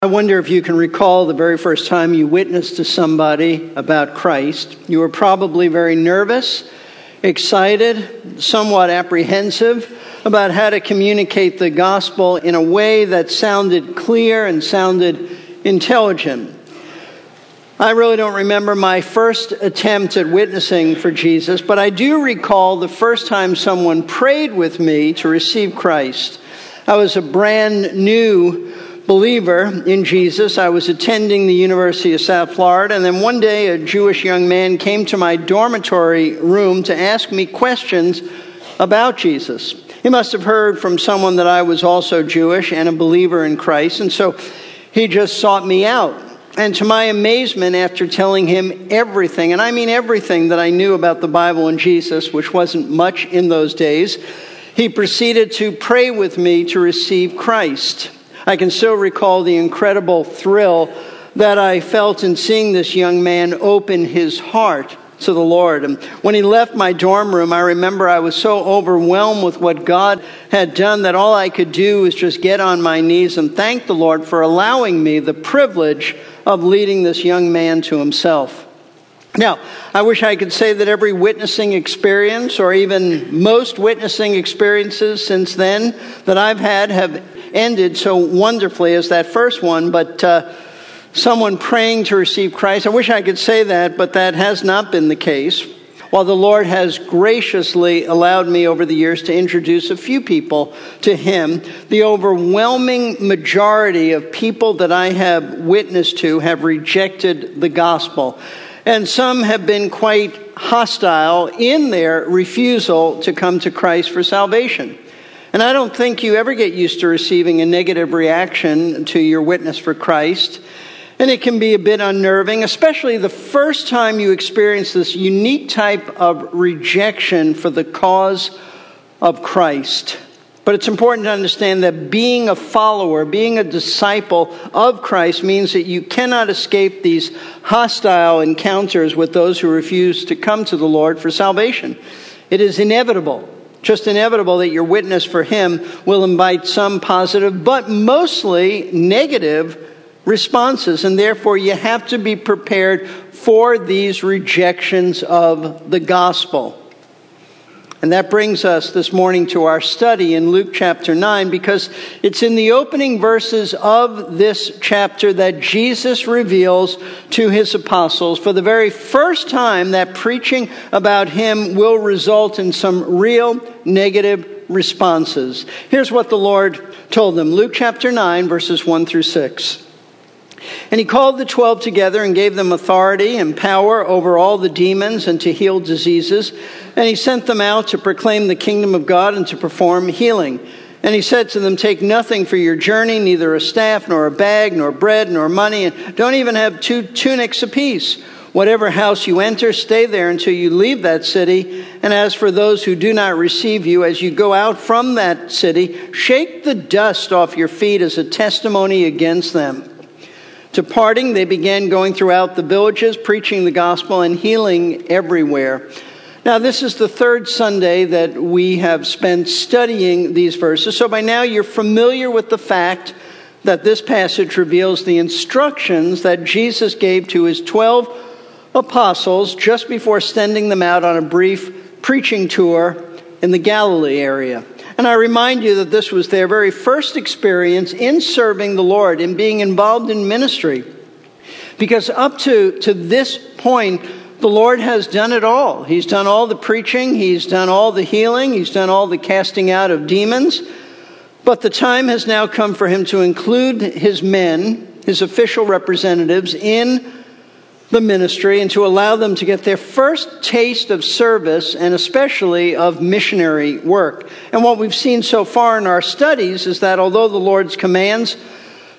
I wonder if you can recall the very first time you witnessed to somebody about Christ. You were probably very nervous, excited, somewhat apprehensive about how to communicate the gospel in a way that sounded clear and sounded intelligent. I really don't remember my first attempt at witnessing for Jesus, but I do recall the first time someone prayed with me to receive Christ. I was a brand new believer in Jesus. I was attending the University of South Florida, and then one day a Jewish young man came to my dormitory room to ask me questions about Jesus. He must have heard from someone that I was also Jewish and a believer in Christ, and so he just sought me out. And to my amazement, after telling him everything, and I mean everything that I knew about the Bible and Jesus, which wasn't much in those days, he proceeded to pray with me to receive Christ. I can still recall the incredible thrill that I felt in seeing this young man open his heart to the Lord. And when he left my dorm room, I remember I was so overwhelmed with what God had done that all I could do was just get on my knees and thank the Lord for allowing me the privilege of leading this young man to himself. Now, I wish I could say that every witnessing experience, or even most witnessing experiences since then that I've had, have ended so wonderfully as that first one, but uh, someone praying to receive Christ. I wish I could say that, but that has not been the case. While the Lord has graciously allowed me over the years to introduce a few people to Him, the overwhelming majority of people that I have witnessed to have rejected the gospel. And some have been quite hostile in their refusal to come to Christ for salvation. And I don't think you ever get used to receiving a negative reaction to your witness for Christ. And it can be a bit unnerving, especially the first time you experience this unique type of rejection for the cause of Christ. But it's important to understand that being a follower, being a disciple of Christ means that you cannot escape these hostile encounters with those who refuse to come to the Lord for salvation. It is inevitable just inevitable that your witness for him will invite some positive, but mostly negative responses. And therefore, you have to be prepared for these rejections of the gospel. And that brings us this morning to our study in Luke chapter 9 because it's in the opening verses of this chapter that Jesus reveals to his apostles for the very first time that preaching about him will result in some real negative responses. Here's what the Lord told them Luke chapter 9, verses 1 through 6. And he called the twelve together and gave them authority and power over all the demons and to heal diseases. And he sent them out to proclaim the kingdom of God and to perform healing. And he said to them, Take nothing for your journey, neither a staff, nor a bag, nor bread, nor money, and don't even have two tunics apiece. Whatever house you enter, stay there until you leave that city. And as for those who do not receive you, as you go out from that city, shake the dust off your feet as a testimony against them. Departing, they began going throughout the villages, preaching the gospel and healing everywhere. Now, this is the third Sunday that we have spent studying these verses. So by now you're familiar with the fact that this passage reveals the instructions that Jesus gave to his 12 apostles just before sending them out on a brief preaching tour in the Galilee area. And I remind you that this was their very first experience in serving the Lord, in being involved in ministry. Because up to, to this point, the Lord has done it all. He's done all the preaching, He's done all the healing, He's done all the casting out of demons. But the time has now come for Him to include His men, His official representatives, in the ministry and to allow them to get their first taste of service and especially of missionary work. And what we've seen so far in our studies is that although the Lord's commands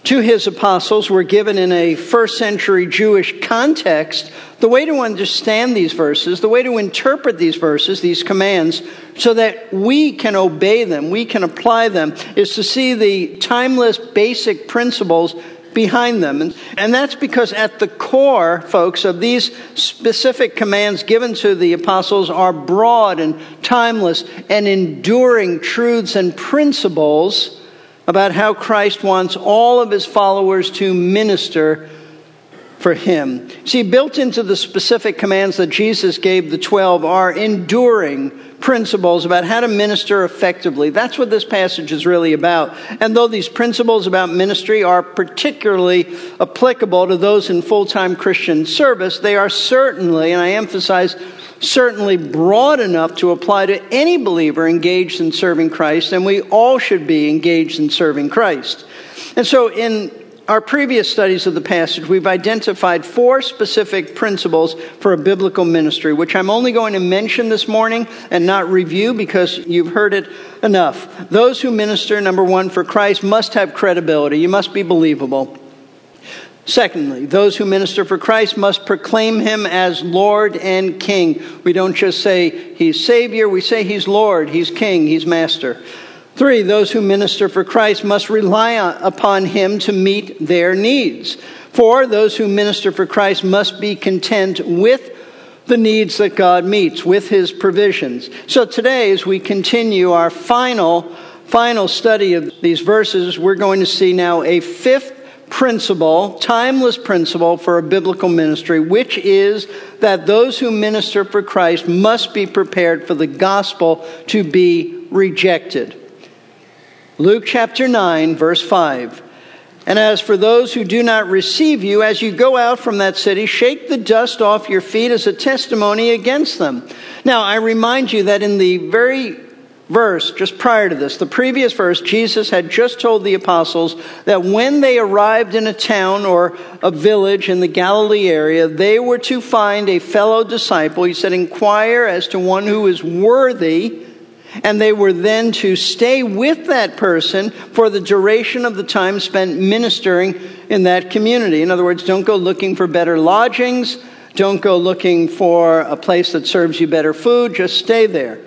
to his apostles were given in a first century Jewish context, the way to understand these verses, the way to interpret these verses, these commands, so that we can obey them, we can apply them, is to see the timeless basic principles behind them. And, and that's because at the core, folks, of these specific commands given to the apostles are broad and timeless and enduring truths and principles about how Christ wants all of his followers to minister for him. See, built into the specific commands that Jesus gave the 12 are enduring principles about how to minister effectively. That's what this passage is really about. And though these principles about ministry are particularly applicable to those in full time Christian service, they are certainly, and I emphasize, certainly broad enough to apply to any believer engaged in serving Christ, and we all should be engaged in serving Christ. And so, in our previous studies of the passage, we've identified four specific principles for a biblical ministry, which I'm only going to mention this morning and not review because you've heard it enough. Those who minister, number one, for Christ must have credibility. You must be believable. Secondly, those who minister for Christ must proclaim him as Lord and King. We don't just say he's Savior, we say he's Lord, he's King, he's Master. Three, those who minister for Christ must rely upon him to meet their needs. Four, those who minister for Christ must be content with the needs that God meets, with his provisions. So today, as we continue our final, final study of these verses, we're going to see now a fifth principle, timeless principle for a biblical ministry, which is that those who minister for Christ must be prepared for the gospel to be rejected. Luke chapter 9, verse 5. And as for those who do not receive you, as you go out from that city, shake the dust off your feet as a testimony against them. Now, I remind you that in the very verse just prior to this, the previous verse, Jesus had just told the apostles that when they arrived in a town or a village in the Galilee area, they were to find a fellow disciple. He said, Inquire as to one who is worthy and they were then to stay with that person for the duration of the time spent ministering in that community. In other words, don't go looking for better lodgings, don't go looking for a place that serves you better food, just stay there.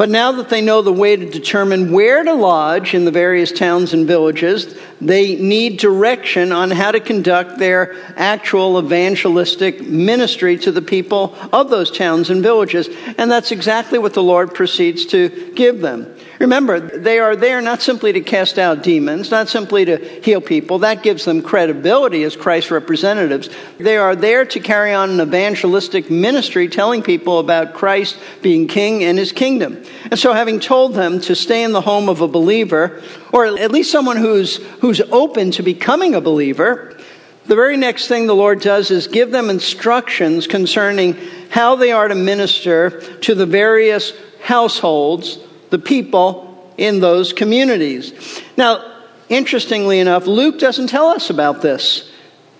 But now that they know the way to determine where to lodge in the various towns and villages, they need direction on how to conduct their actual evangelistic ministry to the people of those towns and villages. And that's exactly what the Lord proceeds to give them. Remember, they are there not simply to cast out demons, not simply to heal people. That gives them credibility as Christ's representatives. They are there to carry on an evangelistic ministry, telling people about Christ being king and his kingdom. And so, having told them to stay in the home of a believer, or at least someone who's, who's open to becoming a believer, the very next thing the Lord does is give them instructions concerning how they are to minister to the various households the people in those communities. Now, interestingly enough, Luke doesn't tell us about this,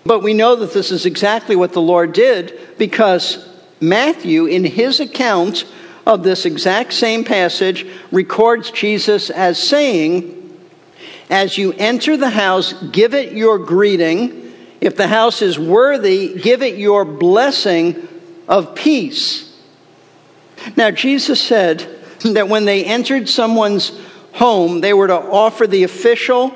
but we know that this is exactly what the Lord did because Matthew, in his account of this exact same passage, records Jesus as saying, As you enter the house, give it your greeting. If the house is worthy, give it your blessing of peace. Now, Jesus said, that when they entered someone's home, they were to offer the official,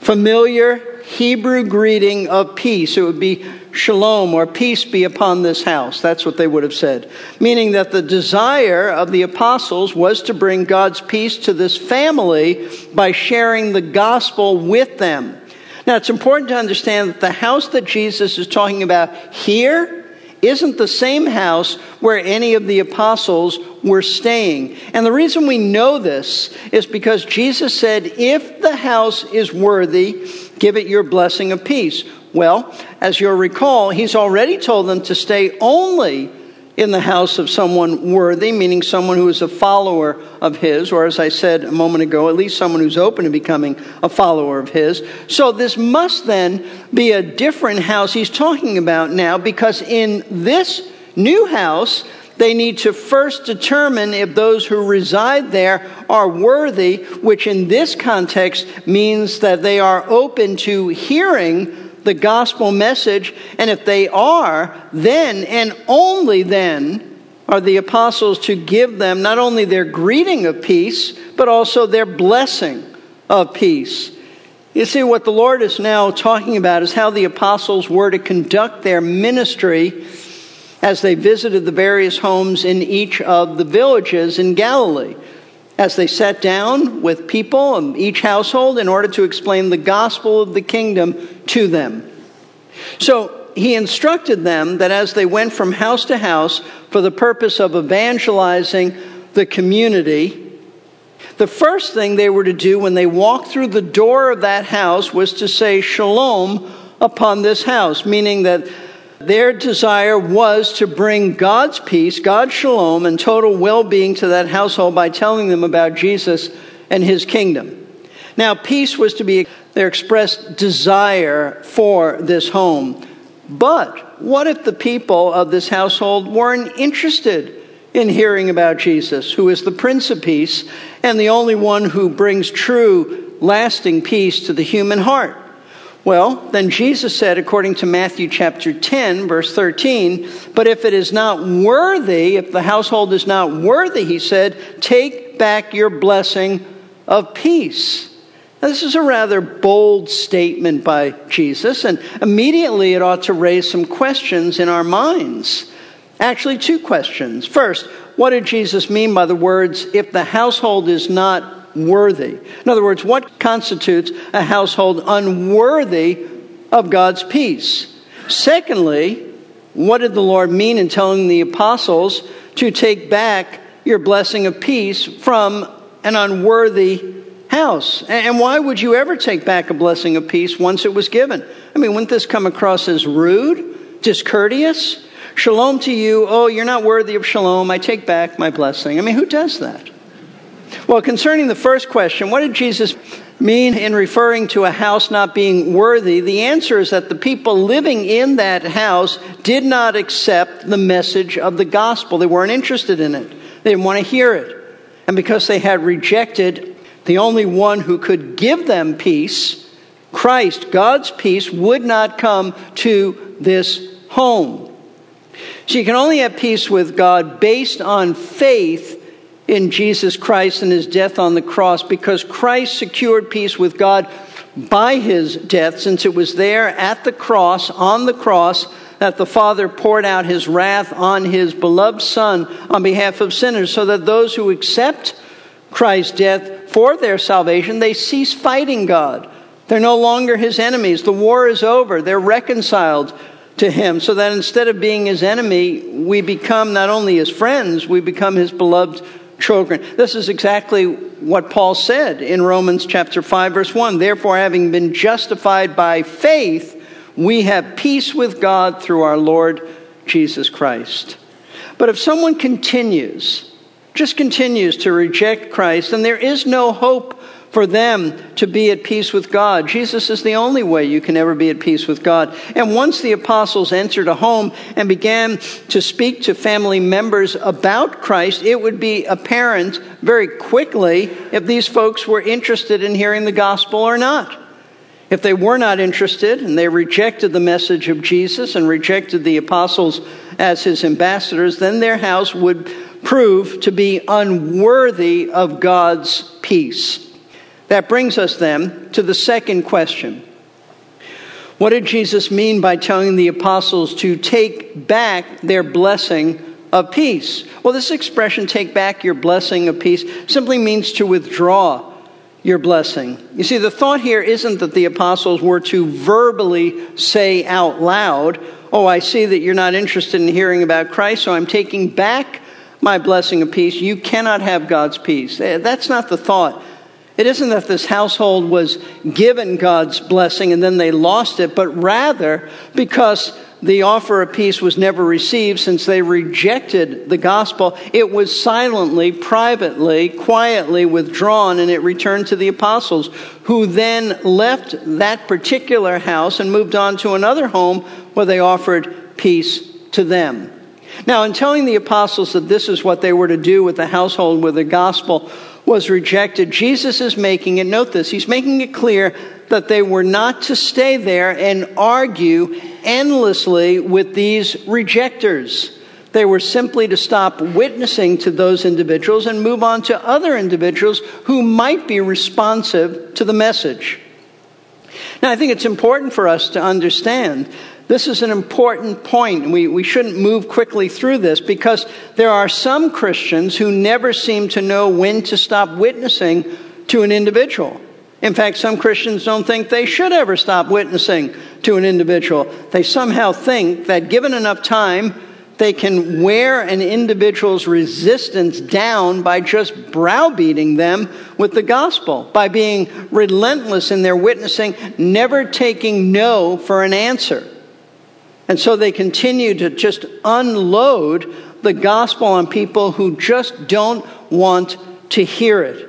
familiar Hebrew greeting of peace. It would be shalom or peace be upon this house. That's what they would have said. Meaning that the desire of the apostles was to bring God's peace to this family by sharing the gospel with them. Now, it's important to understand that the house that Jesus is talking about here isn't the same house where any of the apostles were staying. And the reason we know this is because Jesus said, If the house is worthy, give it your blessing of peace. Well, as you'll recall, he's already told them to stay only in the house of someone worthy, meaning someone who is a follower of his, or as I said a moment ago, at least someone who's open to becoming a follower of his. So this must then be a different house he's talking about now, because in this new house, they need to first determine if those who reside there are worthy, which in this context means that they are open to hearing the gospel message, and if they are, then and only then are the apostles to give them not only their greeting of peace, but also their blessing of peace. You see, what the Lord is now talking about is how the apostles were to conduct their ministry as they visited the various homes in each of the villages in Galilee. as they sat down with people of each household in order to explain the gospel of the kingdom to them. So he instructed them that as they went from house to house for the purpose of evangelizing the community, the first thing they were to do when they walked through the door of that house was to say shalom upon this house, meaning that their desire was to bring God's peace, God's shalom, and total well being to that household by telling them about Jesus and his kingdom. Now, peace was to be their expressed desire for this home. But what if the people of this household weren't interested in hearing about Jesus, who is the Prince of Peace and the only one who brings true, lasting peace to the human heart? Well, then Jesus said, according to Matthew chapter 10, verse 13, but if it is not worthy, if the household is not worthy, he said, take back your blessing of peace. Now, this is a rather bold statement by Jesus, and immediately it ought to raise some questions in our minds. Actually, two questions. First, what did Jesus mean by the words, if the household is not worthy. In other words, what constitutes a household unworthy of God's peace? Secondly, what did the Lord mean in telling the apostles to take back your blessing of peace from an unworthy house? And why would you ever take back a blessing of peace once it was given? I mean, wouldn't this come across as rude, discourteous? Shalom to you. Oh, you're not worthy of shalom. I take back my blessing. I mean, who does that? Well, concerning the first question, what did Jesus mean in referring to a house not being worthy? The answer is that the people living in that house did not accept the message of the gospel. They weren't interested in it, they didn't want to hear it. And because they had rejected the only one who could give them peace, Christ, God's peace, would not come to this home. So you can only have peace with God based on faith in Jesus Christ and his death on the cross because Christ secured peace with God by his death, since it was there at the cross, on the cross, that the Father poured out his wrath on his beloved Son on behalf of sinners, so that those who accept Christ's death for their salvation, they cease fighting God. They're no longer his enemies. The war is over. They're reconciled to him, so that instead of being his enemy, we become not only his friends, we become his beloved children. This is exactly what Paul said in Romans chapter 5 verse 1. Therefore having been justified by faith, we have peace with God through our Lord Jesus Christ. But if someone continues, just continues to reject Christ, then there is no hope for them to be at peace with God. Jesus is the only way you can ever be at peace with God. And once the apostles entered a home and began to speak to family members about Christ, it would be apparent very quickly if these folks were interested in hearing the gospel or not. If they were not interested and they rejected the message of Jesus and rejected the apostles as his ambassadors, then their house would prove to be unworthy of God's peace. That brings us then to the second question. What did Jesus mean by telling the apostles to take back their blessing of peace? Well, this expression, take back your blessing of peace, simply means to withdraw your blessing. You see, the thought here isn't that the apostles were to verbally say out loud, Oh, I see that you're not interested in hearing about Christ, so I'm taking back my blessing of peace. You cannot have God's peace. That's not the thought it isn't that this household was given God's blessing and then they lost it, but rather because the offer of peace was never received since they rejected the gospel, it was silently, privately, quietly withdrawn and it returned to the apostles, who then left that particular house and moved on to another home where they offered peace to them. Now, in telling the apostles that this is what they were to do with the household with the gospel, was rejected, Jesus is making it, note this, he's making it clear that they were not to stay there and argue endlessly with these rejectors. They were simply to stop witnessing to those individuals and move on to other individuals who might be responsive to the message. Now, I think it's important for us to understand This is an important point, and we, we shouldn't move quickly through this because there are some Christians who never seem to know when to stop witnessing to an individual. In fact, some Christians don't think they should ever stop witnessing to an individual. They somehow think that given enough time, they can wear an individual's resistance down by just browbeating them with the gospel, by being relentless in their witnessing, never taking no for an answer. And so they continue to just unload the gospel on people who just don't want to hear it.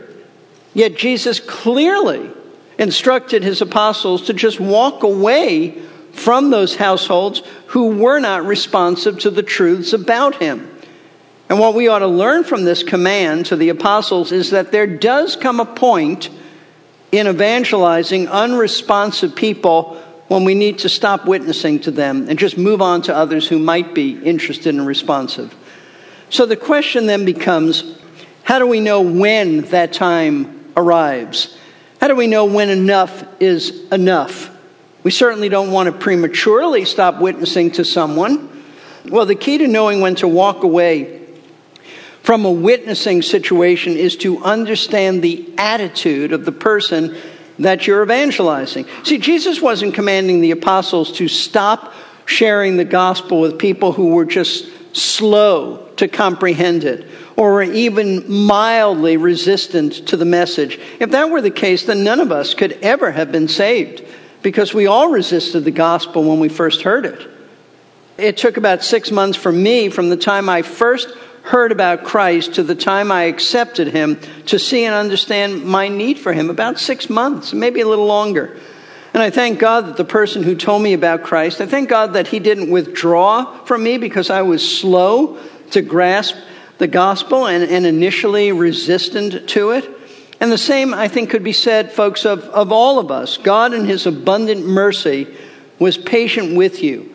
Yet Jesus clearly instructed his apostles to just walk away from those households who were not responsive to the truths about him. And what we ought to learn from this command to the apostles is that there does come a point in evangelizing unresponsive people when we need to stop witnessing to them and just move on to others who might be interested and responsive. So the question then becomes how do we know when that time arrives? How do we know when enough is enough? We certainly don't want to prematurely stop witnessing to someone. Well, the key to knowing when to walk away from a witnessing situation is to understand the attitude of the person that you're evangelizing. See, Jesus wasn't commanding the apostles to stop sharing the gospel with people who were just slow to comprehend it or were even mildly resistant to the message. If that were the case, then none of us could ever have been saved because we all resisted the gospel when we first heard it. It took about six months for me from the time I first heard about Christ to the time I accepted him to see and understand my need for him. About six months, maybe a little longer. And I thank God that the person who told me about Christ, I thank God that he didn't withdraw from me because I was slow to grasp the gospel and, and initially resistant to it. And the same, I think, could be said, folks, of, of all of us. God, in his abundant mercy, was patient with you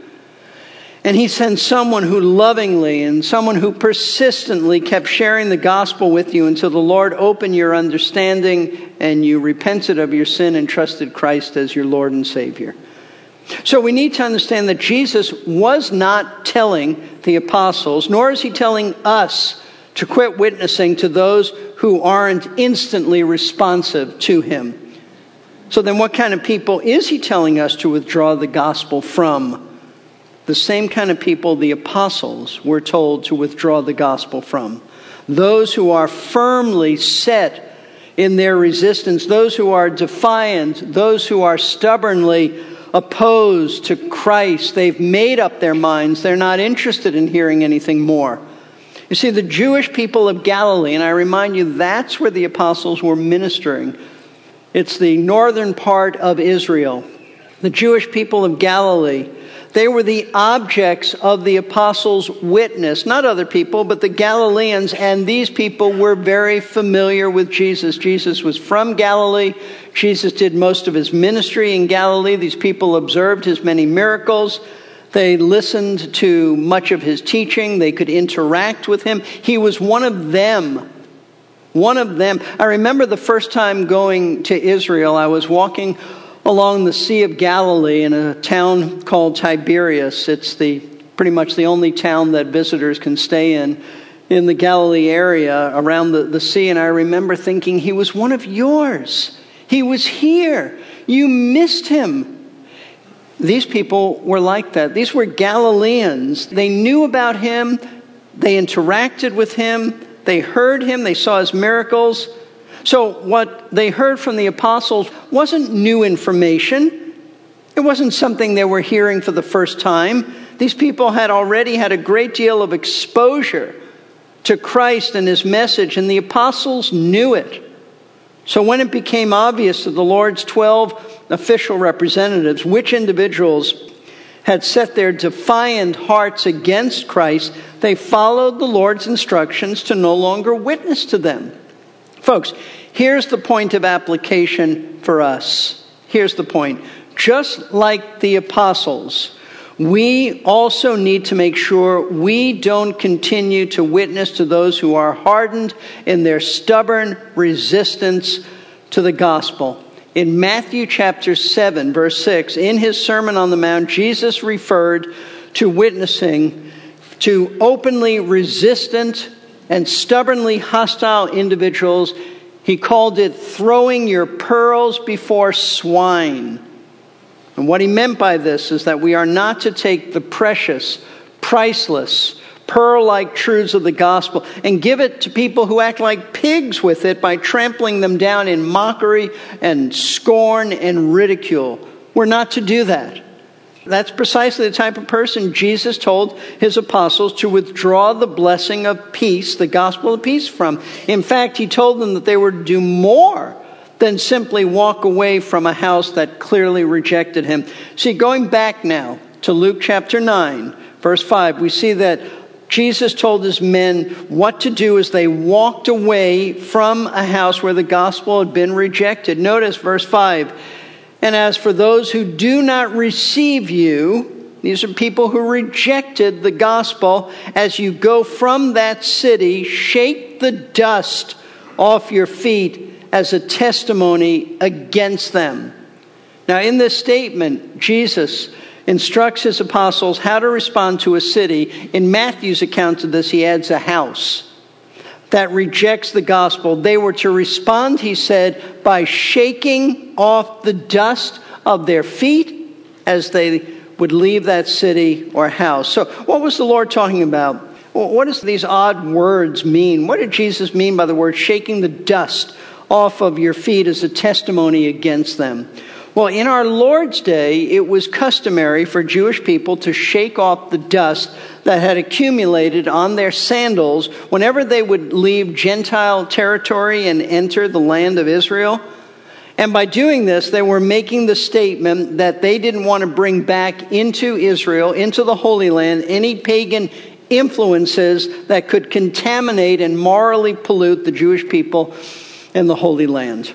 and he sent someone who lovingly and someone who persistently kept sharing the gospel with you until the Lord opened your understanding and you repented of your sin and trusted Christ as your Lord and Savior. So we need to understand that Jesus was not telling the apostles, nor is he telling us to quit witnessing to those who aren't instantly responsive to him. So then, what kind of people is he telling us to withdraw the gospel from? The same kind of people the apostles were told to withdraw the gospel from. Those who are firmly set in their resistance, those who are defiant, those who are stubbornly opposed to Christ. They've made up their minds. They're not interested in hearing anything more. You see, the Jewish people of Galilee, and I remind you, that's where the apostles were ministering. It's the northern part of Israel. The Jewish people of Galilee they were the objects of the apostles' witness, not other people, but the Galileans, and these people were very familiar with Jesus. Jesus was from Galilee. Jesus did most of his ministry in Galilee. These people observed his many miracles. They listened to much of his teaching. They could interact with him. He was one of them. One of them. I remember the first time going to Israel, I was walking along the Sea of Galilee in a town called Tiberias. It's the pretty much the only town that visitors can stay in in the Galilee area around the, the sea. And I remember thinking, he was one of yours. He was here. You missed him. These people were like that. These were Galileans. They knew about him, they interacted with him, they heard him, they saw his miracles. So, what they heard from the apostles wasn't new information. It wasn't something they were hearing for the first time. These people had already had a great deal of exposure to Christ and his message, and the apostles knew it. So, when it became obvious to the Lord's 12 official representatives which individuals had set their defiant hearts against Christ, they followed the Lord's instructions to no longer witness to them. Folks, here's the point of application for us. Here's the point. Just like the apostles, we also need to make sure we don't continue to witness to those who are hardened in their stubborn resistance to the gospel. In Matthew chapter 7, verse 6, in his Sermon on the Mount, Jesus referred to witnessing to openly resistant and stubbornly hostile individuals. He called it throwing your pearls before swine. And what he meant by this is that we are not to take the precious, priceless, pearl like truths of the gospel and give it to people who act like pigs with it by trampling them down in mockery and scorn and ridicule. We're not to do that. That's precisely the type of person Jesus told his apostles to withdraw the blessing of peace, the gospel of peace from. In fact, he told them that they were to do more than simply walk away from a house that clearly rejected him. See, going back now to Luke chapter 9, verse 5, we see that Jesus told his men what to do as they walked away from a house where the gospel had been rejected. Notice verse 5 And as for those who do not receive you, these are people who rejected the gospel. As you go from that city, shake the dust off your feet as a testimony against them. Now, in this statement, Jesus instructs his apostles how to respond to a city. In Matthew's account of this, he adds a house that rejects the gospel. They were to respond, he said, by shaking off the dust of their feet as they would leave that city or house. So, what was the Lord talking about? What does these odd words mean? What did Jesus mean by the word shaking the dust off of your feet as a testimony against them? Well, in our Lord's day, it was customary for Jewish people to shake off the dust that had accumulated on their sandals whenever they would leave Gentile territory and enter the land of Israel. And by doing this, they were making the statement that they didn't want to bring back into Israel, into the Holy Land, any pagan influences that could contaminate and morally pollute the Jewish people and the Holy Land.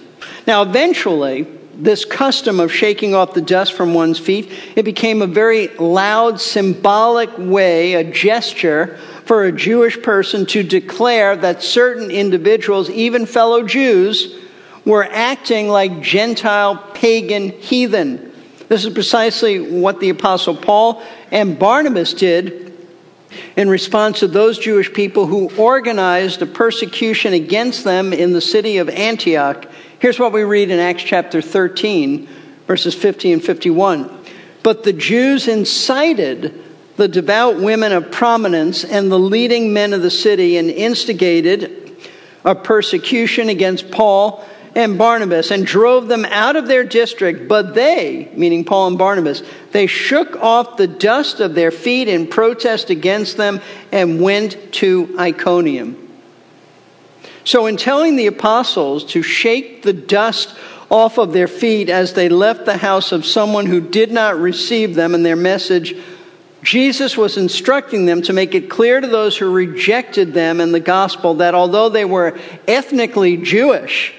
Now, eventually, this custom of shaking off the dust from one's feet, it became a very loud, symbolic way, a gesture for a Jewish person to declare that certain individuals, even fellow Jews, were acting like Gentile pagan heathen. This is precisely what the Apostle Paul and Barnabas did in response to those Jewish people who organized a persecution against them in the city of Antioch Here's what we read in Acts chapter 13, verses 50 and 51. But the Jews incited the devout women of prominence and the leading men of the city and instigated a persecution against Paul and Barnabas and drove them out of their district. But they, meaning Paul and Barnabas, they shook off the dust of their feet in protest against them and went to Iconium. So, in telling the apostles to shake the dust off of their feet as they left the house of someone who did not receive them and their message, Jesus was instructing them to make it clear to those who rejected them and the gospel that although they were ethnically Jewish,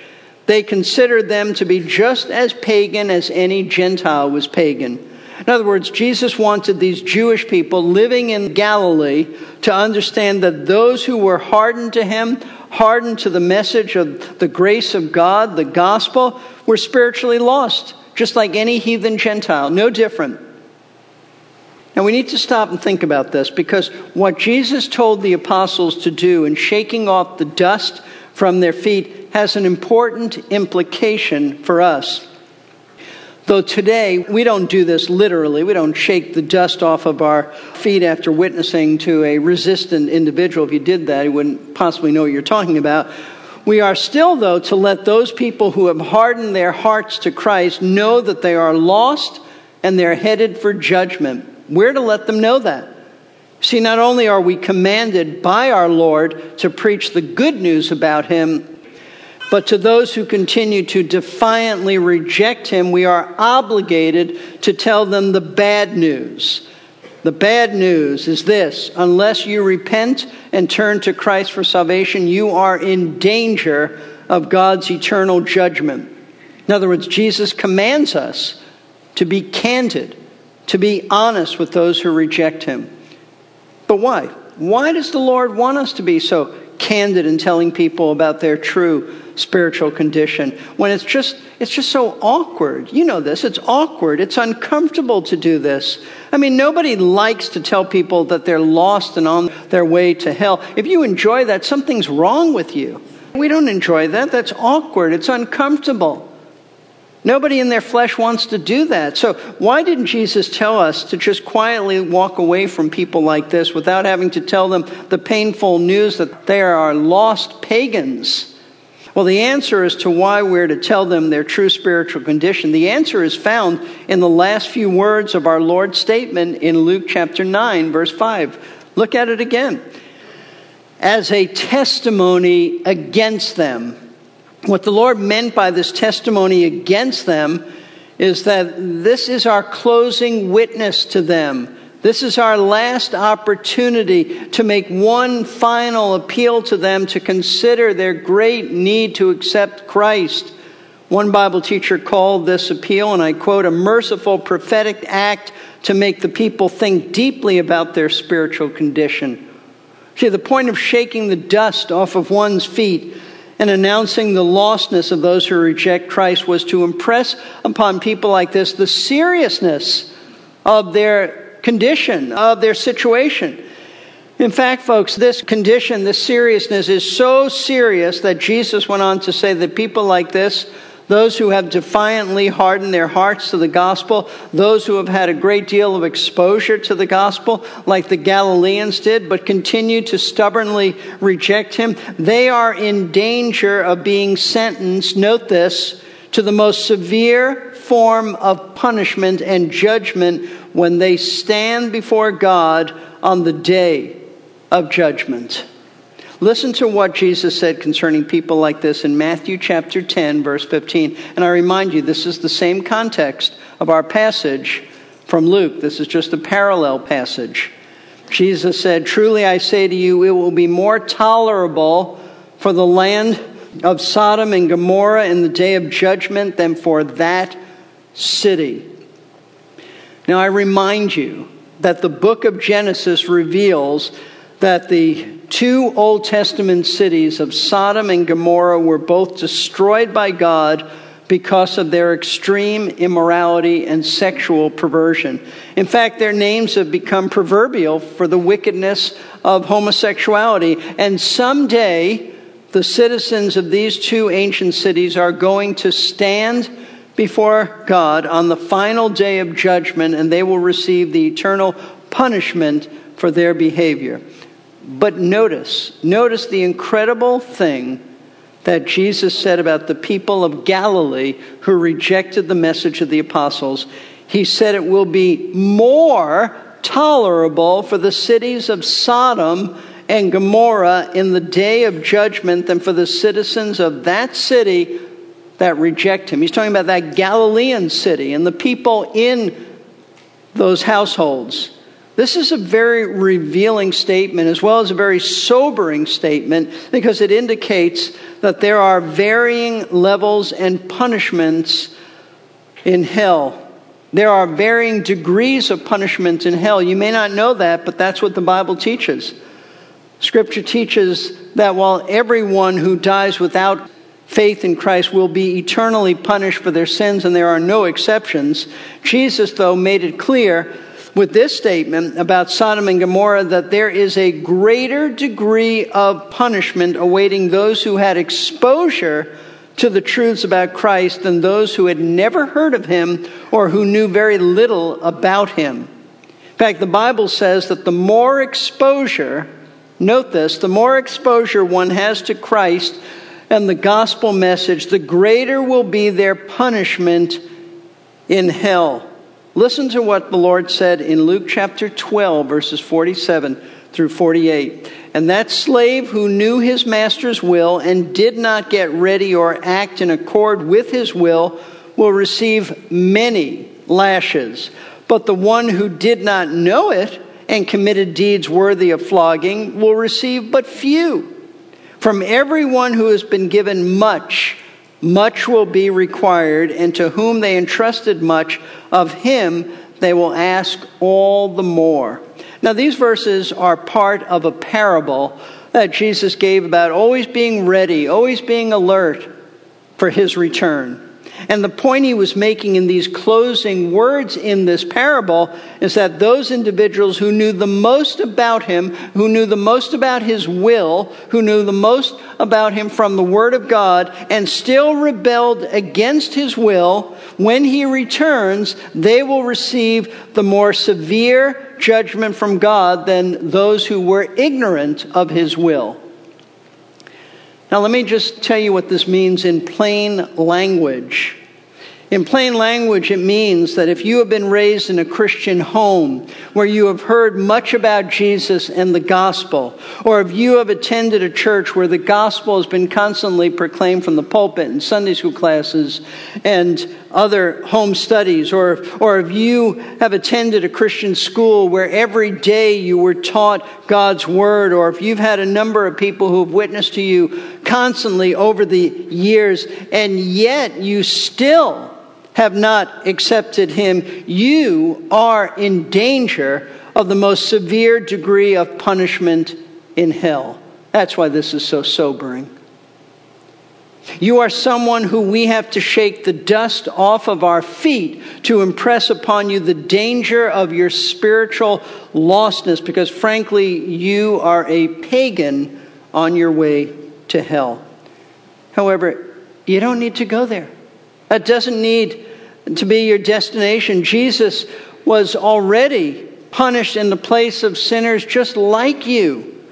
they considered them to be just as pagan as any Gentile was pagan. In other words, Jesus wanted these Jewish people living in Galilee to understand that those who were hardened to him hardened to the message of the grace of God, the gospel, were spiritually lost, just like any heathen Gentile, no different. Now we need to stop and think about this because what Jesus told the apostles to do in shaking off the dust from their feet has an important implication for us. Though today we don't do this literally, we don't shake the dust off of our feet after witnessing to a resistant individual. If you did that, you wouldn't possibly know what you're talking about. We are still, though, to let those people who have hardened their hearts to Christ know that they are lost and they're headed for judgment. We're to let them know that. See, not only are we commanded by our Lord to preach the good news about Him but to those who continue to defiantly reject him, we are obligated to tell them the bad news. The bad news is this unless you repent and turn to Christ for salvation, you are in danger of God's eternal judgment. In other words, Jesus commands us to be candid, to be honest with those who reject him. But why? Why does the Lord want us to be so candid in telling people about their true spiritual condition when it's just it's just so awkward. You know this, it's awkward, it's uncomfortable to do this. I mean, nobody likes to tell people that they're lost and on their way to hell. If you enjoy that, something's wrong with you. We don't enjoy that. That's awkward. It's uncomfortable. Nobody in their flesh wants to do that. So, why didn't Jesus tell us to just quietly walk away from people like this without having to tell them the painful news that they are lost pagans? Well, the answer as to why we're to tell them their true spiritual condition, the answer is found in the last few words of our Lord's statement in Luke chapter 9, verse 5. Look at it again. As a testimony against them what the Lord meant by this testimony against them is that this is our closing witness to them. This is our last opportunity to make one final appeal to them to consider their great need to accept Christ. One Bible teacher called this appeal, and I quote, a merciful prophetic act to make the people think deeply about their spiritual condition. See, the point of shaking the dust off of one's feet and announcing the lostness of those who reject Christ was to impress upon people like this the seriousness of their condition, of their situation. In fact, folks, this condition, this seriousness is so serious that Jesus went on to say that people like this those who have defiantly hardened their hearts to the gospel, those who have had a great deal of exposure to the gospel, like the Galileans did, but continue to stubbornly reject him, they are in danger of being sentenced, note this, to the most severe form of punishment and judgment when they stand before God on the day of judgment. Listen to what Jesus said concerning people like this in Matthew chapter 10, verse 15. And I remind you, this is the same context of our passage from Luke. This is just a parallel passage. Jesus said, Truly I say to you, it will be more tolerable for the land of Sodom and Gomorrah in the day of judgment than for that city. Now I remind you that the book of Genesis reveals that the two Old Testament cities of Sodom and Gomorrah were both destroyed by God because of their extreme immorality and sexual perversion. In fact, their names have become proverbial for the wickedness of homosexuality. And someday, the citizens of these two ancient cities are going to stand before God on the final day of judgment, and they will receive the eternal punishment for their behavior. But notice, notice the incredible thing that Jesus said about the people of Galilee who rejected the message of the apostles. He said it will be more tolerable for the cities of Sodom and Gomorrah in the day of judgment than for the citizens of that city that reject him. He's talking about that Galilean city and the people in those households. This is a very revealing statement as well as a very sobering statement because it indicates that there are varying levels and punishments in hell. There are varying degrees of punishment in hell. You may not know that, but that's what the Bible teaches. Scripture teaches that while everyone who dies without faith in Christ will be eternally punished for their sins, and there are no exceptions, Jesus, though, made it clear with this statement about Sodom and Gomorrah that there is a greater degree of punishment awaiting those who had exposure to the truths about Christ than those who had never heard of him or who knew very little about him. In fact, the Bible says that the more exposure, note this, the more exposure one has to Christ and the gospel message, the greater will be their punishment in hell. Listen to what the Lord said in Luke chapter 12, verses 47 through 48. And that slave who knew his master's will and did not get ready or act in accord with his will will receive many lashes. But the one who did not know it and committed deeds worthy of flogging will receive but few. From everyone who has been given much, much will be required, and to whom they entrusted much, of him they will ask all the more. Now, these verses are part of a parable that Jesus gave about always being ready, always being alert for his return. And the point he was making in these closing words in this parable is that those individuals who knew the most about him, who knew the most about his will, who knew the most about him from the Word of God, and still rebelled against his will, when he returns, they will receive the more severe judgment from God than those who were ignorant of his will. Now, let me just tell you what this means in plain language. In plain language, it means that if you have been raised in a Christian home where you have heard much about Jesus and the gospel, or if you have attended a church where the gospel has been constantly proclaimed from the pulpit in Sunday school classes and other home studies, or, or if you have attended a Christian school where every day you were taught God's word, or if you've had a number of people who have witnessed to you constantly over the years, and yet you still have not accepted him, you are in danger of the most severe degree of punishment in hell. That's why this is so sobering. You are someone who we have to shake the dust off of our feet to impress upon you the danger of your spiritual lostness, because frankly, you are a pagan on your way to hell. However, you don't need to go there. That doesn't need to be your destination. Jesus was already punished in the place of sinners just like you.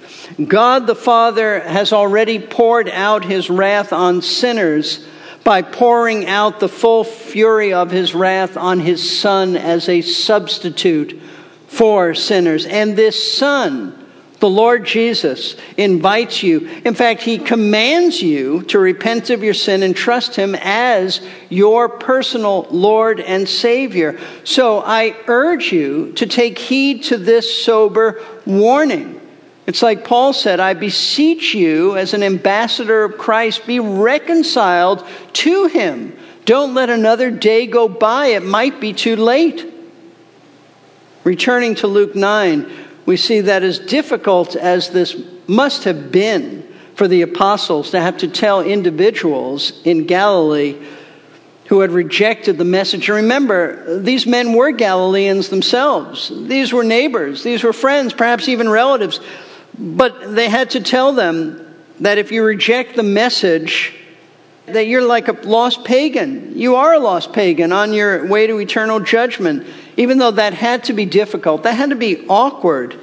God the Father has already poured out his wrath on sinners by pouring out the full fury of his wrath on his Son as a substitute for sinners. And this Son, the Lord Jesus invites you. In fact, he commands you to repent of your sin and trust him as your personal Lord and Savior. So I urge you to take heed to this sober warning. It's like Paul said, I beseech you as an ambassador of Christ, be reconciled to him. Don't let another day go by. It might be too late. Returning to Luke 9, we see that as difficult as this must have been for the apostles to have to tell individuals in Galilee who had rejected the message. And remember, these men were Galileans themselves. These were neighbors, these were friends, perhaps even relatives. But they had to tell them that if you reject the message, that you're like a lost pagan. You are a lost pagan on your way to eternal judgment. Even though that had to be difficult, that had to be awkward,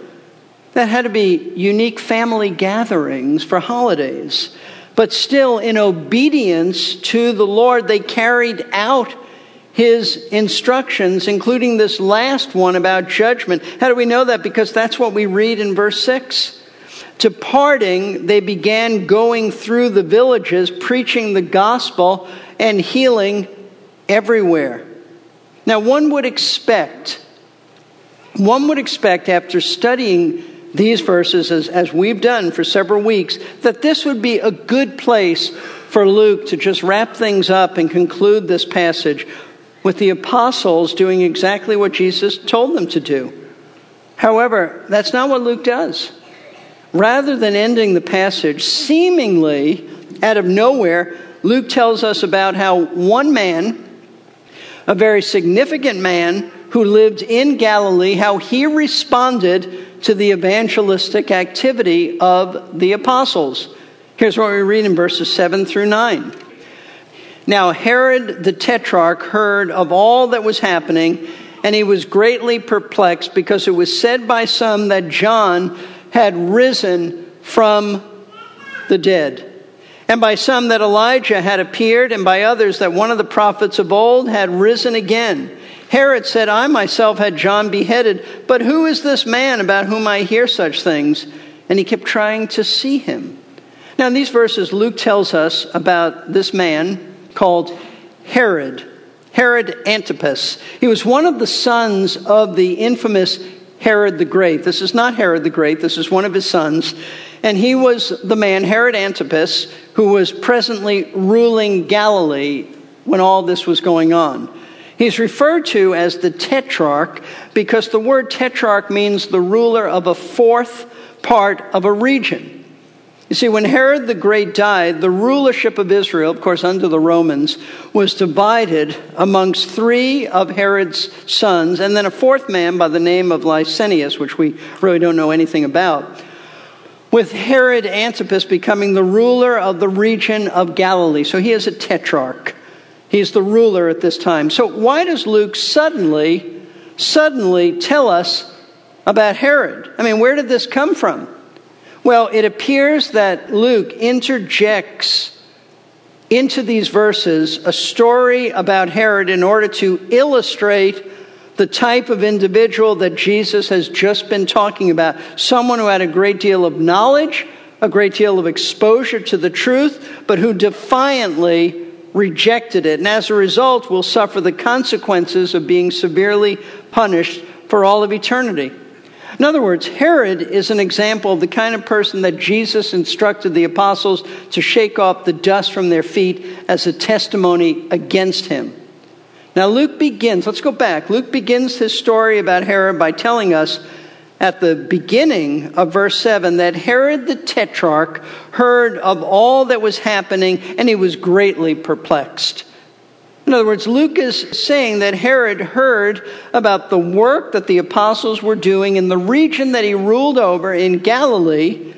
that had to be unique family gatherings for holidays. But still, in obedience to the Lord, they carried out his instructions, including this last one about judgment. How do we know that? Because that's what we read in verse 6. Departing, they began going through the villages, preaching the gospel and healing everywhere. Now, one would expect, one would expect after studying these verses as, as we've done for several weeks, that this would be a good place for Luke to just wrap things up and conclude this passage with the apostles doing exactly what Jesus told them to do. However, that's not what Luke does. Rather than ending the passage seemingly out of nowhere, Luke tells us about how one man, a very significant man who lived in Galilee, how he responded to the evangelistic activity of the apostles. Here's what we read in verses 7 through 9. Now, Herod the Tetrarch heard of all that was happening, and he was greatly perplexed because it was said by some that John had risen from the dead and by some that Elijah had appeared, and by others that one of the prophets of old had risen again. Herod said, I myself had John beheaded, but who is this man about whom I hear such things? And he kept trying to see him. Now, in these verses, Luke tells us about this man called Herod, Herod Antipas. He was one of the sons of the infamous Herod the Great. This is not Herod the Great, this is one of his sons. And he was the man, Herod Antipas, who was presently ruling Galilee when all this was going on. He's referred to as the tetrarch because the word tetrarch means the ruler of a fourth part of a region. You see, when Herod the Great died, the rulership of Israel, of course, under the Romans, was divided amongst three of Herod's sons, and then a fourth man by the name of Lysanias, which we really don't know anything about, with Herod Antipas becoming the ruler of the region of Galilee. So he is a tetrarch. He's the ruler at this time. So why does Luke suddenly, suddenly tell us about Herod? I mean, where did this come from? Well, it appears that Luke interjects into these verses a story about Herod in order to illustrate the type of individual that Jesus has just been talking about. Someone who had a great deal of knowledge, a great deal of exposure to the truth, but who defiantly rejected it. And as a result, will suffer the consequences of being severely punished for all of eternity. In other words, Herod is an example of the kind of person that Jesus instructed the apostles to shake off the dust from their feet as a testimony against him. Now, Luke begins, let's go back. Luke begins his story about Herod by telling us at the beginning of verse 7 that Herod the Tetrarch heard of all that was happening and he was greatly perplexed. In other words, Luke is saying that Herod heard about the work that the apostles were doing in the region that he ruled over in Galilee,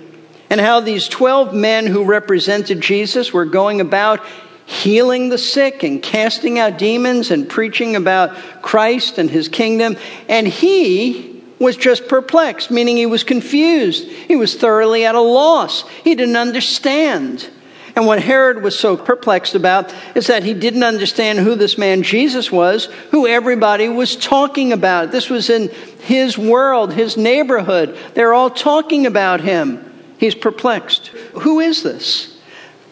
and how these 12 men who represented Jesus were going about healing the sick and casting out demons and preaching about Christ and his kingdom. And he was just perplexed, meaning he was confused. He was thoroughly at a loss. He didn't understand. And what Herod was so perplexed about is that he didn't understand who this man Jesus was, who everybody was talking about. This was in his world, his neighborhood. They're all talking about him. He's perplexed. Who is this?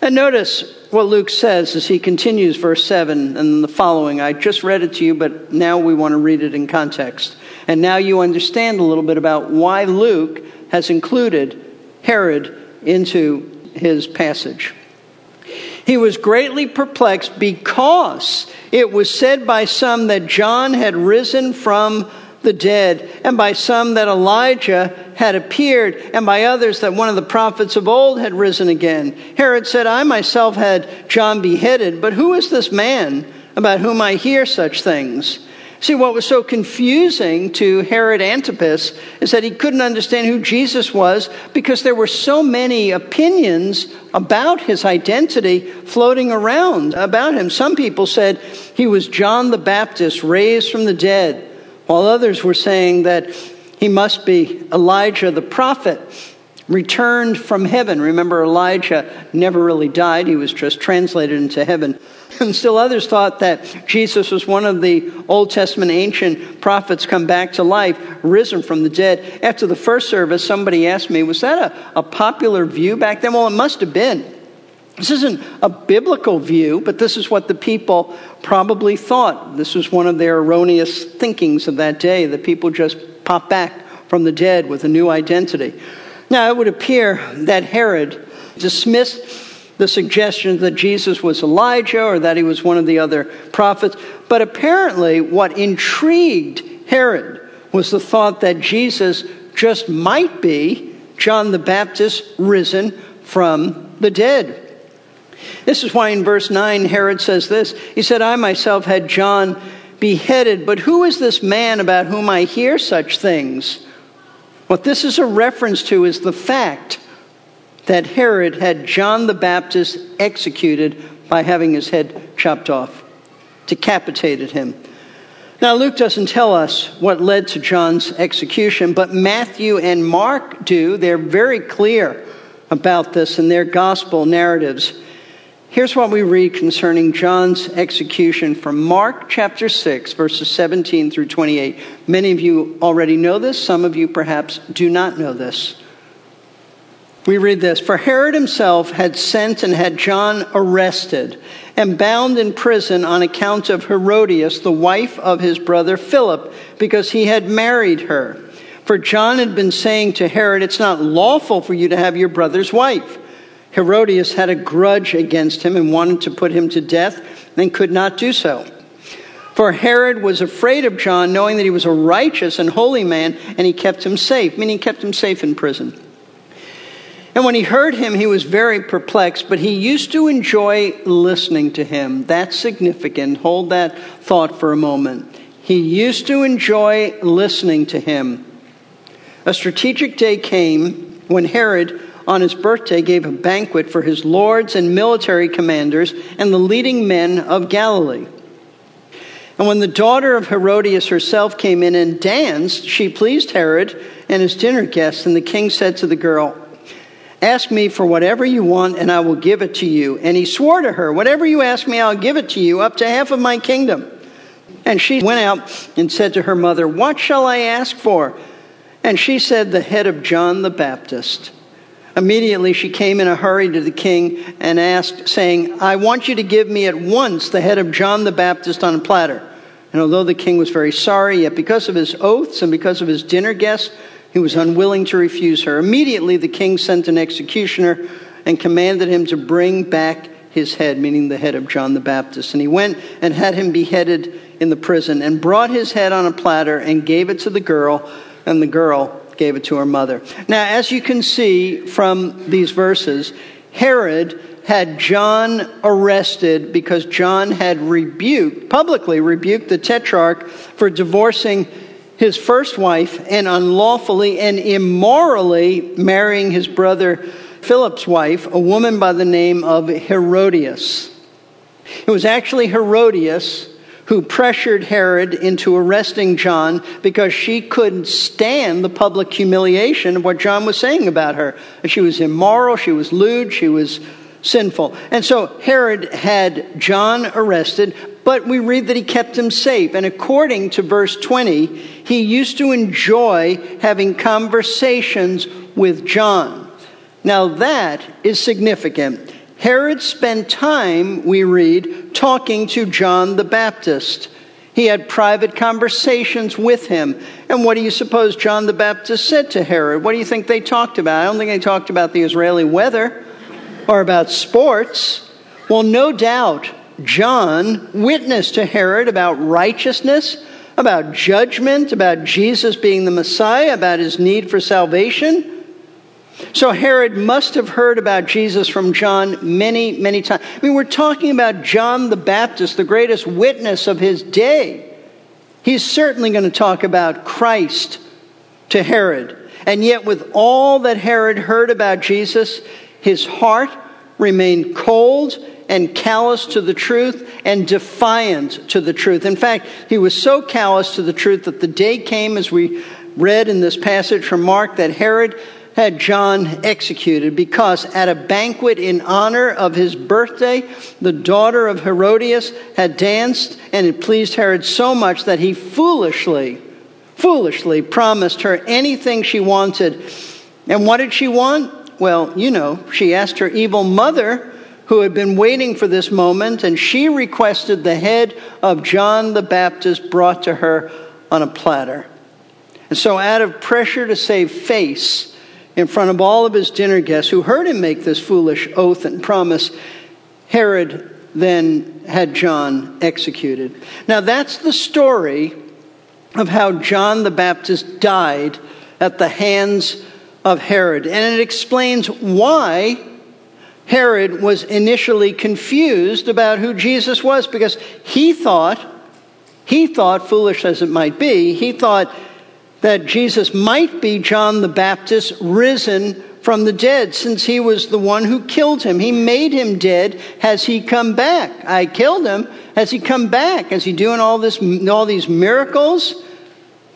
And notice what Luke says as he continues verse 7 and the following. I just read it to you, but now we want to read it in context. And now you understand a little bit about why Luke has included Herod into his passage. He was greatly perplexed because it was said by some that John had risen from the dead, and by some that Elijah had appeared, and by others that one of the prophets of old had risen again. Herod said, I myself had John beheaded, but who is this man about whom I hear such things? See, what was so confusing to Herod Antipas is that he couldn't understand who Jesus was because there were so many opinions about his identity floating around about him. Some people said he was John the Baptist raised from the dead, while others were saying that he must be Elijah the prophet returned from heaven. Remember, Elijah never really died, he was just translated into heaven. And still others thought that Jesus was one of the Old Testament ancient prophets come back to life, risen from the dead. After the first service, somebody asked me, Was that a, a popular view back then? Well, it must have been. This isn't a biblical view, but this is what the people probably thought. This was one of their erroneous thinkings of that day, that people just pop back from the dead with a new identity. Now, it would appear that Herod dismissed the suggestion that Jesus was Elijah or that he was one of the other prophets. But apparently, what intrigued Herod was the thought that Jesus just might be John the Baptist risen from the dead. This is why in verse 9, Herod says this He said, I myself had John beheaded, but who is this man about whom I hear such things? What this is a reference to is the fact that Herod had John the Baptist executed by having his head chopped off, decapitated him. Now, Luke doesn't tell us what led to John's execution, but Matthew and Mark do. They're very clear about this in their gospel narratives. Here's what we read concerning John's execution from Mark chapter 6, verses 17 through 28. Many of you already know this, some of you perhaps do not know this. We read this For Herod himself had sent and had John arrested and bound in prison on account of Herodias, the wife of his brother Philip, because he had married her. For John had been saying to Herod, It's not lawful for you to have your brother's wife. Herodias had a grudge against him and wanted to put him to death and could not do so. For Herod was afraid of John, knowing that he was a righteous and holy man, and he kept him safe, meaning he kept him safe in prison. And when he heard him, he was very perplexed, but he used to enjoy listening to him. That's significant. Hold that thought for a moment. He used to enjoy listening to him. A strategic day came when Herod, on his birthday, gave a banquet for his lords and military commanders and the leading men of Galilee. And when the daughter of Herodias herself came in and danced, she pleased Herod and his dinner guests. And the king said to the girl, Ask me for whatever you want, and I will give it to you. And he swore to her, Whatever you ask me, I'll give it to you, up to half of my kingdom. And she went out and said to her mother, What shall I ask for? And she said, The head of John the Baptist. Immediately she came in a hurry to the king and asked, saying, I want you to give me at once the head of John the Baptist on a platter. And although the king was very sorry, yet because of his oaths and because of his dinner guests, he was unwilling to refuse her. Immediately, the king sent an executioner and commanded him to bring back his head, meaning the head of John the Baptist. And he went and had him beheaded in the prison and brought his head on a platter and gave it to the girl, and the girl gave it to her mother. Now, as you can see from these verses, Herod had John arrested because John had rebuked, publicly rebuked the tetrarch for divorcing his first wife and unlawfully and immorally marrying his brother Philip's wife, a woman by the name of Herodias. It was actually Herodias who pressured Herod into arresting John because she couldn't stand the public humiliation of what John was saying about her. She was immoral, she was lewd, she was sinful. And so Herod had John arrested, but we read that he kept him safe. And according to verse 20, he used to enjoy having conversations with John. Now that is significant. Herod spent time, we read, talking to John the Baptist. He had private conversations with him. And what do you suppose John the Baptist said to Herod? What do you think they talked about? I don't think they talked about the Israeli weather or about sports. Well, no doubt John witnessed to Herod about righteousness, about judgment, about Jesus being the Messiah, about his need for salvation. So Herod must have heard about Jesus from John many, many times. I mean, we're talking about John the Baptist, the greatest witness of his day. He's certainly going to talk about Christ to Herod. And yet, with all that Herod heard about Jesus, his heart remained cold and callous to the truth and defiant to the truth. In fact, he was so callous to the truth that the day came, as we read in this passage from Mark, that Herod had John executed because at a banquet in honor of his birthday, the daughter of Herodias had danced, and it pleased Herod so much that he foolishly, foolishly promised her anything she wanted. And what did she want? Well, you know, she asked her evil mother, who had been waiting for this moment, and she requested the head of John the Baptist brought to her on a platter. And so, out of pressure to save face in front of all of his dinner guests who heard him make this foolish oath and promise, Herod then had John executed. Now, that's the story of how John the Baptist died at the hands of Herod. And it explains why Herod was initially confused about who Jesus was because he thought, he thought, foolish as it might be, he thought that Jesus might be John the Baptist risen from the dead since he was the one who killed him. He made him dead. Has he come back? I killed him. Has he come back? Is he doing all this all these miracles?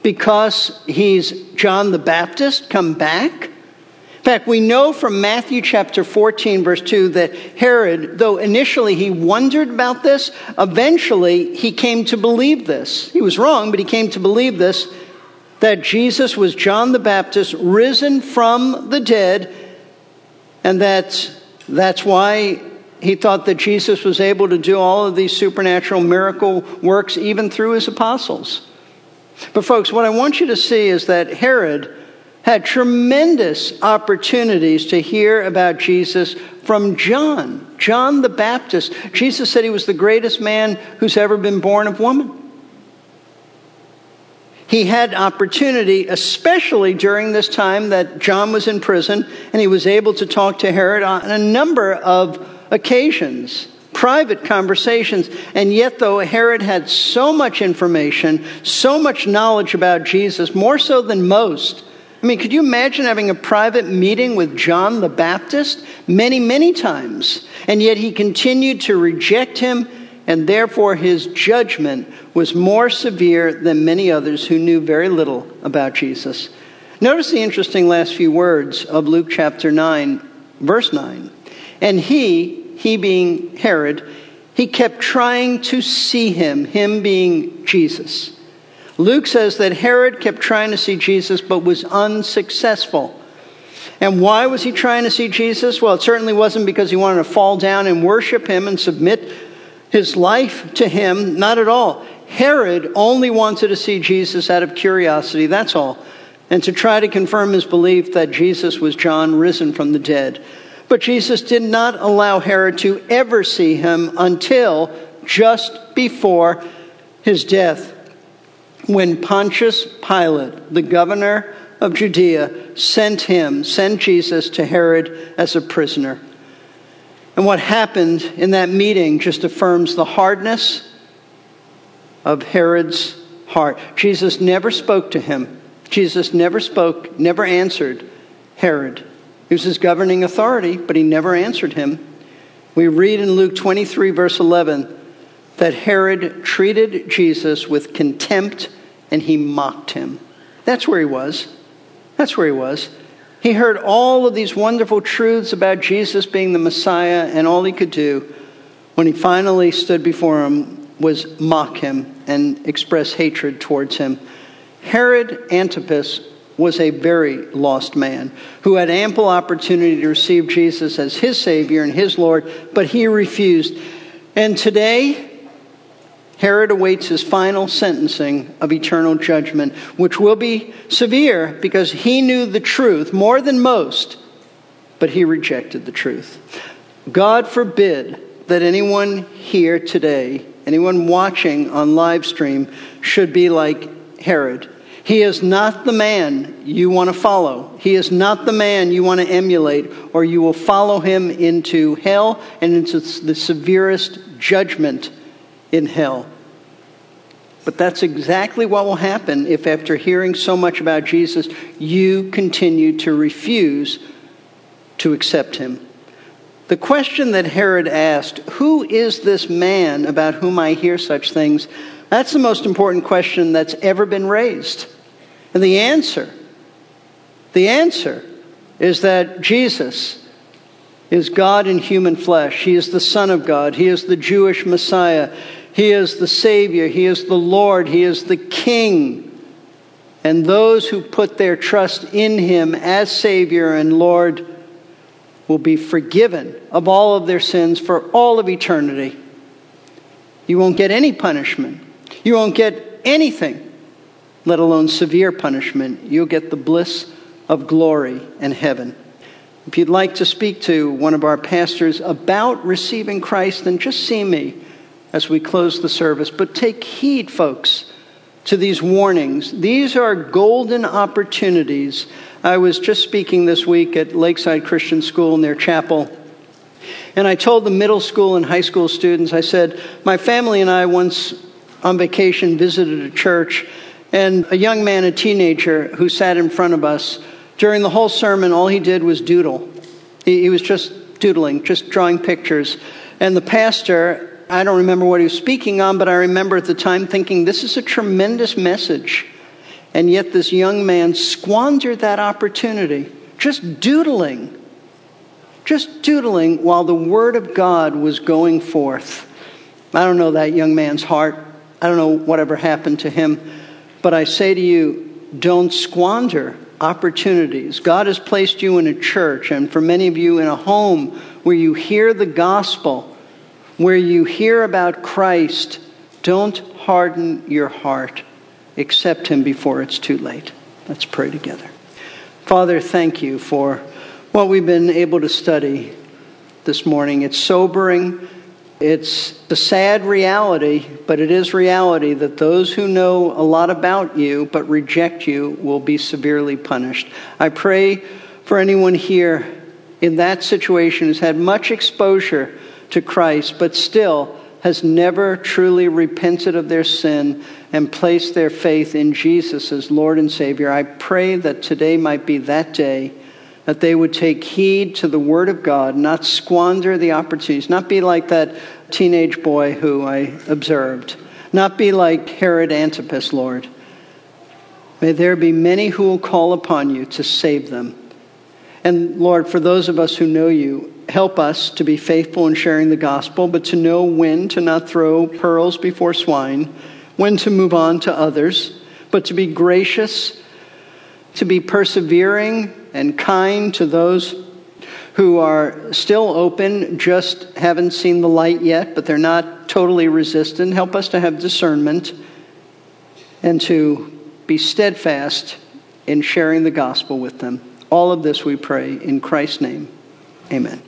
because he's John the Baptist come back? In fact, we know from Matthew chapter 14, verse 2, that Herod, though initially he wondered about this, eventually he came to believe this. He was wrong, but he came to believe this that Jesus was John the Baptist risen from the dead, and that that's why he thought that Jesus was able to do all of these supernatural miracle works even through his apostles. But, folks, what I want you to see is that Herod had tremendous opportunities to hear about Jesus from John, John the Baptist. Jesus said he was the greatest man who's ever been born of woman. He had opportunity, especially during this time that John was in prison, and he was able to talk to Herod on a number of occasions, private conversations. And yet, though Herod had so much information, so much knowledge about Jesus, more so than most, I mean, could you imagine having a private meeting with John the Baptist many, many times? And yet he continued to reject him, and therefore his judgment was more severe than many others who knew very little about Jesus. Notice the interesting last few words of Luke chapter 9, verse 9. And he, he being Herod, he kept trying to see him, him being Jesus. Luke says that Herod kept trying to see Jesus but was unsuccessful. And why was he trying to see Jesus? Well, it certainly wasn't because he wanted to fall down and worship him and submit his life to him. Not at all. Herod only wanted to see Jesus out of curiosity, that's all, and to try to confirm his belief that Jesus was John risen from the dead. But Jesus did not allow Herod to ever see him until just before his death when Pontius Pilate, the governor of Judea, sent him, sent Jesus to Herod as a prisoner. And what happened in that meeting just affirms the hardness of Herod's heart. Jesus never spoke to him. Jesus never spoke, never answered Herod. He was his governing authority, but he never answered him. We read in Luke 23, verse 11, that Herod treated Jesus with contempt and he mocked him. That's where he was. That's where he was. He heard all of these wonderful truths about Jesus being the Messiah, and all he could do when he finally stood before him was mock him and express hatred towards him. Herod Antipas was a very lost man who had ample opportunity to receive Jesus as his Savior and his Lord, but he refused. And today, Herod awaits his final sentencing of eternal judgment, which will be severe because he knew the truth more than most, but he rejected the truth. God forbid that anyone here today, anyone watching on live stream, should be like Herod. He is not the man you want to follow. He is not the man you want to emulate, or you will follow him into hell and into the severest judgment in hell. But that's exactly what will happen if, after hearing so much about Jesus, you continue to refuse to accept him. The question that Herod asked, Who is this man about whom I hear such things? That's the most important question that's ever been raised. And the answer, the answer is that Jesus is God in human flesh. He is the Son of God. He is the Jewish Messiah. He is the Savior. He is the Lord. He is the King. And those who put their trust in Him as Savior and Lord will be forgiven of all of their sins for all of eternity. You won't get any punishment. You won't get anything, let alone severe punishment. You'll get the bliss of glory and heaven. If you'd like to speak to one of our pastors about receiving Christ, then just see me as we close the service. But take heed, folks, to these warnings. These are golden opportunities. I was just speaking this week at Lakeside Christian School in their chapel. And I told the middle school and high school students, I said, my family and I once on vacation visited a church, and a young man, a teenager, who sat in front of us, during the whole sermon, all he did was doodle. He, he was just doodling, just drawing pictures. And the pastor I don't remember what he was speaking on, but I remember at the time thinking, this is a tremendous message. And yet, this young man squandered that opportunity, just doodling, just doodling while the Word of God was going forth. I don't know that young man's heart. I don't know whatever happened to him. But I say to you, don't squander opportunities. God has placed you in a church, and for many of you, in a home where you hear the gospel where you hear about Christ, don't harden your heart. Accept Him before it's too late. Let's pray together. Father, thank you for what we've been able to study this morning. It's sobering, It's a sad reality, but it is reality that those who know a lot about you but reject you will be severely punished. I pray for anyone here in that situation who's had much exposure to Christ but still has never truly repented of their sin and placed their faith in Jesus as Lord and Savior. I pray that today might be that day that they would take heed to the Word of God, not squander the opportunities, not be like that teenage boy who I observed, not be like Herod Antipas, Lord. May there be many who will call upon you to save them. And Lord, for those of us who know you, help us to be faithful in sharing the gospel, but to know when to not throw pearls before swine, when to move on to others, but to be gracious, to be persevering and kind to those who are still open, just haven't seen the light yet, but they're not totally resistant. Help us to have discernment and to be steadfast in sharing the gospel with them. All of this we pray in Christ's name. Amen.